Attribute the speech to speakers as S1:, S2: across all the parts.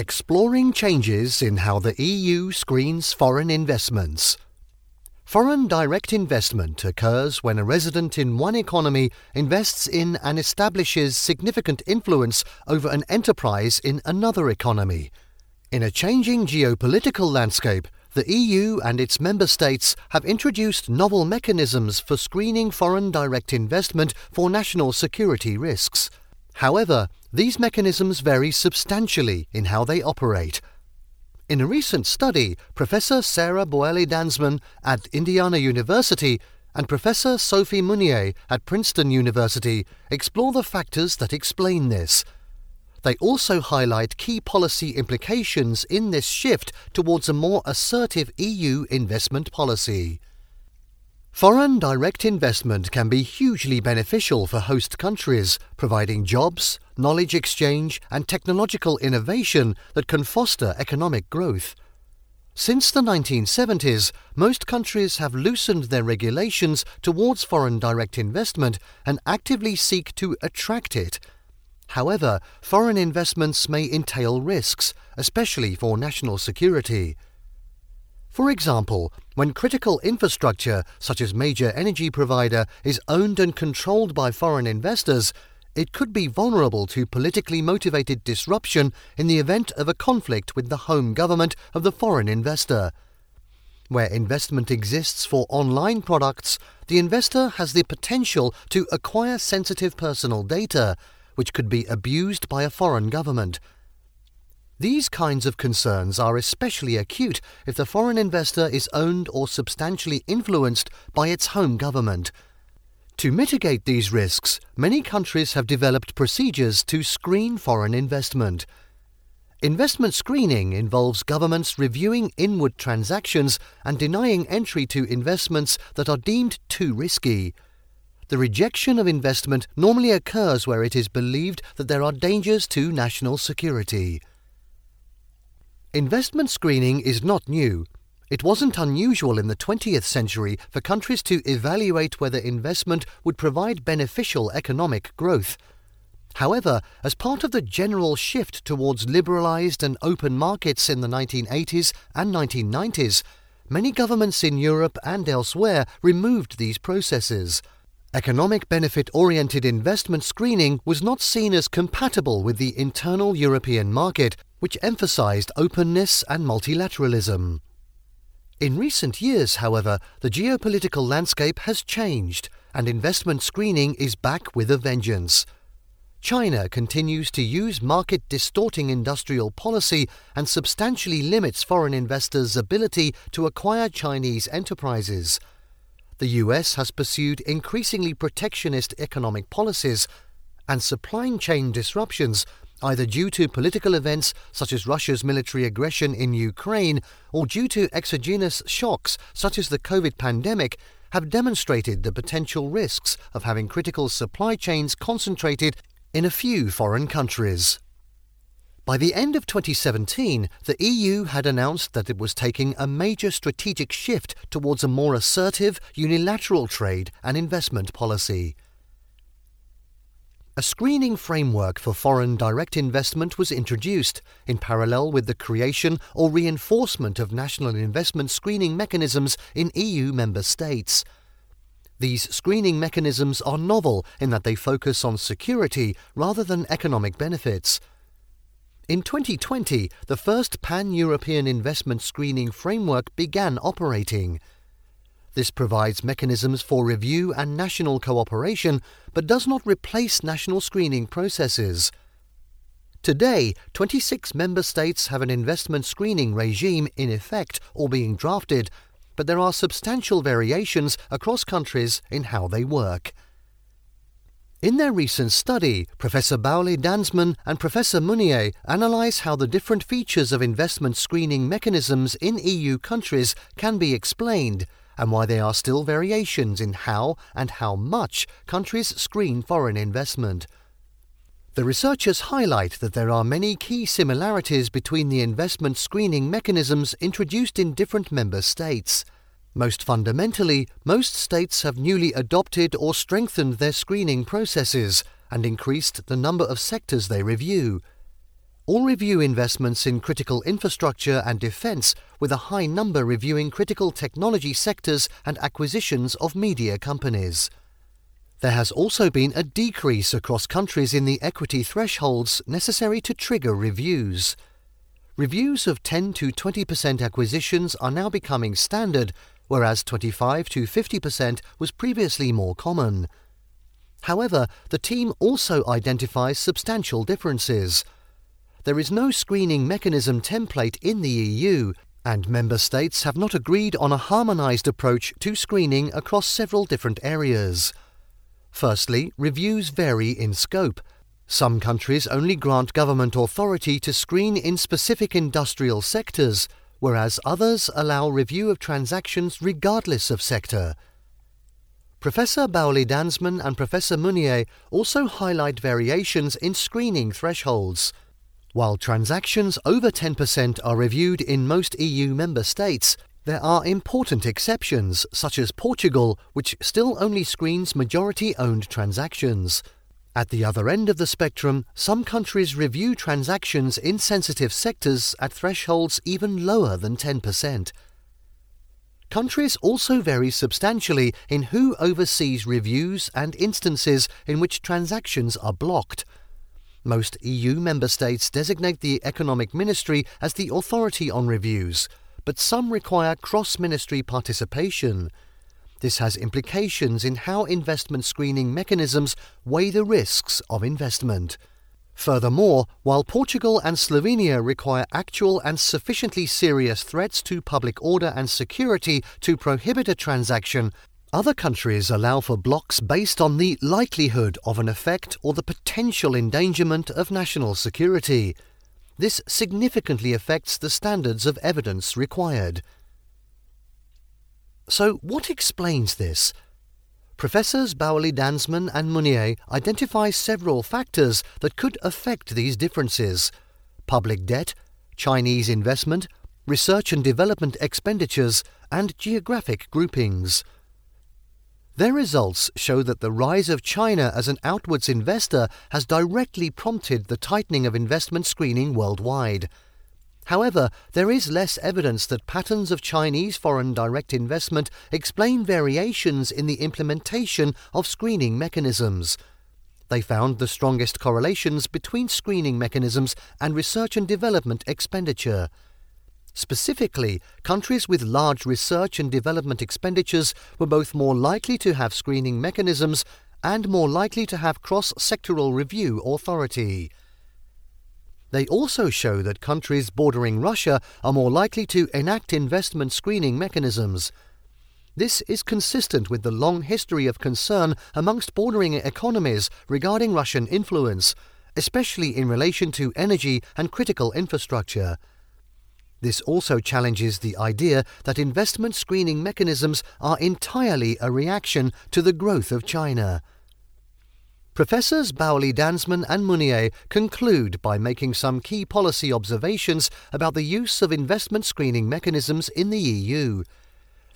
S1: Exploring changes in how the EU screens foreign investments. Foreign direct investment occurs when a resident in one economy invests in and establishes significant influence over an enterprise in another economy. In a changing geopolitical landscape, the EU and its member states have introduced novel mechanisms for screening foreign direct investment for national security risks. However, these mechanisms vary substantially in how they operate. In a recent study, Professor Sarah Bauerle Danzman at Indiana University and Professor Sophie Meunier at Princeton University explore the factors that explain this. They also highlight key policy implications in this shift towards a more assertive EU investment policy. Foreign direct investment can be hugely beneficial for host countries, providing jobs, knowledge exchange, and technological innovation that can foster economic growth. Since the 1970s, most countries have loosened their regulations towards foreign direct investment and actively seek to attract it. However, foreign investments may entail risks, especially for national security. For example, when critical infrastructure, such as major energy provider, is owned and controlled by foreign investors, it could be vulnerable to politically motivated disruption in the event of a conflict with the home government of the foreign investor. Where investment exists for online products, the investor has the potential to acquire sensitive personal data, which could be abused by a foreign government. These kinds of concerns are especially acute if the foreign investor is owned or substantially influenced by its home government. To mitigate these risks, many countries have developed procedures to screen foreign investment. Investment screening involves governments reviewing inward transactions and denying entry to investments that are deemed too risky. The rejection of investment normally occurs where it is believed that there are dangers to national security. Investment screening is not new. It wasn't unusual in the 20th century for countries to evaluate whether investment would provide beneficial economic growth. However, as part of the general shift towards liberalized and open markets in the 1980s and 1990s, many governments in Europe and elsewhere removed these processes. Economic benefit oriented investment screening was not seen as compatible with the internal European market which emphasized openness and multilateralism. In recent years, however, the geopolitical landscape has changed, and investment screening is back with a vengeance. China continues to use market distorting industrial policy and substantially limits foreign investors' ability to acquire Chinese enterprises. The US has pursued increasingly protectionist economic policies, and supply chain disruptions either due to political events such as Russia's military aggression in Ukraine or due to exogenous shocks such as the COVID pandemic, have demonstrated the potential risks of having critical supply chains concentrated in a few foreign countries. By the end of 2017, the EU had announced that it was taking a major strategic shift towards a more assertive, unilateral trade and investment policy. A screening framework for foreign direct investment was introduced, in parallel with the creation or reinforcement of national investment screening mechanisms in EU member states. These screening mechanisms are novel in that they focus on security rather than economic benefits. In 2020, the first pan European investment screening framework began operating. This provides mechanisms for review and national cooperation, but does not replace national screening processes. Today, 26 member states have an investment screening regime in effect or being drafted, but there are substantial variations across countries in how they work. In their recent study, Professor Bauerle Danzman and Professor Meunier analyze how the different features of investment screening mechanisms in EU countries can be explained and why there are still variations in how and how much countries screen foreign investment. The researchers highlight that there are many key similarities between the investment screening mechanisms introduced in different member states. Most fundamentally, most states have newly adopted or strengthened their screening processes and increased the number of sectors they review. All review investments in critical infrastructure and defense, with a high number reviewing critical technology sectors and acquisitions of media companies. There has also been a decrease across countries in the equity thresholds necessary to trigger reviews. Reviews of 10 to 20% acquisitions are now becoming standard, whereas 25 to 50% was previously more common. However, the team also identifies substantial differences. There is no screening mechanism template in the EU, and member states have not agreed on a harmonised approach to screening across several different areas. Firstly, reviews vary in scope. Some countries only grant government authority to screen in specific industrial sectors, whereas others allow review of transactions regardless of sector. Professor Bauerle Danzman and Professor Meunier also highlight variations in screening thresholds. While transactions over 10% are reviewed in most EU member states, there are important exceptions, such as Portugal, which still only screens majority owned transactions. At the other end of the spectrum, some countries review transactions in sensitive sectors at thresholds even lower than 10%. Countries also vary substantially in who oversees reviews and instances in which transactions are blocked. Most EU member states designate the Economic Ministry as the authority on reviews, but some require cross ministry participation. This has implications in how investment screening mechanisms weigh the risks of investment. Furthermore, while Portugal and Slovenia require actual and sufficiently serious threats to public order and security to prohibit a transaction, other countries allow for blocks based on the likelihood of an effect or the potential endangerment of national security. This significantly affects the standards of evidence required. So, what explains this? Professors Bauerle Danzman and Meunier identify several factors that could affect these differences public debt, Chinese investment, research and development expenditures, and geographic groupings. Their results show that the rise of China as an outwards investor has directly prompted the tightening of investment screening worldwide. However, there is less evidence that patterns of Chinese foreign direct investment explain variations in the implementation of screening mechanisms. They found the strongest correlations between screening mechanisms and research and development expenditure. Specifically, countries with large research and development expenditures were both more likely to have screening mechanisms and more likely to have cross sectoral review authority. They also show that countries bordering Russia are more likely to enact investment screening mechanisms. This is consistent with the long history of concern amongst bordering economies regarding Russian influence, especially in relation to energy and critical infrastructure. This also challenges the idea that investment screening mechanisms are entirely a reaction to the growth of China. Professors Bauerle Danzman and Meunier conclude by making some key policy observations about the use of investment screening mechanisms in the EU.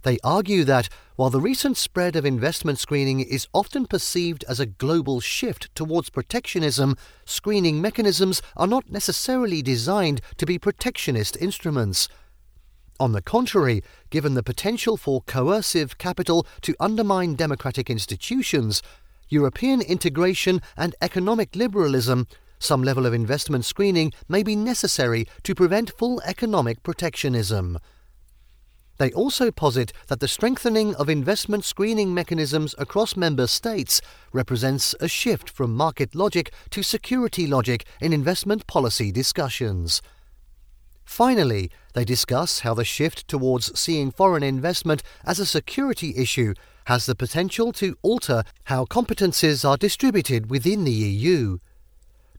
S1: They argue that while the recent spread of investment screening is often perceived as a global shift towards protectionism, screening mechanisms are not necessarily designed to be protectionist instruments. On the contrary, given the potential for coercive capital to undermine democratic institutions, European integration and economic liberalism, some level of investment screening may be necessary to prevent full economic protectionism. They also posit that the strengthening of investment screening mechanisms across member states represents a shift from market logic to security logic in investment policy discussions. Finally, they discuss how the shift towards seeing foreign investment as a security issue has the potential to alter how competences are distributed within the EU.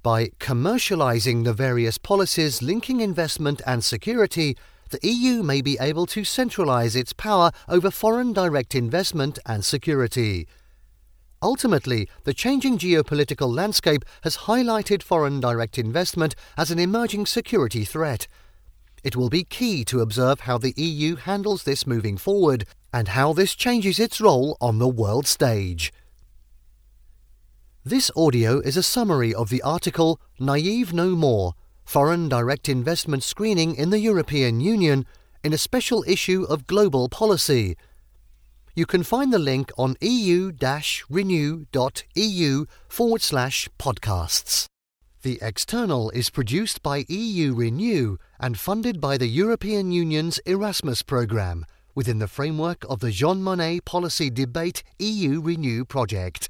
S1: By commercializing the various policies linking investment and security, the EU may be able to centralize its power over foreign direct investment and security. Ultimately, the changing geopolitical landscape has highlighted foreign direct investment as an emerging security threat. It will be key to observe how the EU handles this moving forward and how this changes its role on the world stage. This audio is a summary of the article Naive No More Foreign Direct Investment Screening in the European Union in a special issue of Global Policy. You can find the link on eu renew.eu forward slash podcasts. The external is produced by EU Renew and funded by the European Union's Erasmus programme within the framework of the Jean Monnet Policy Debate EU Renew project.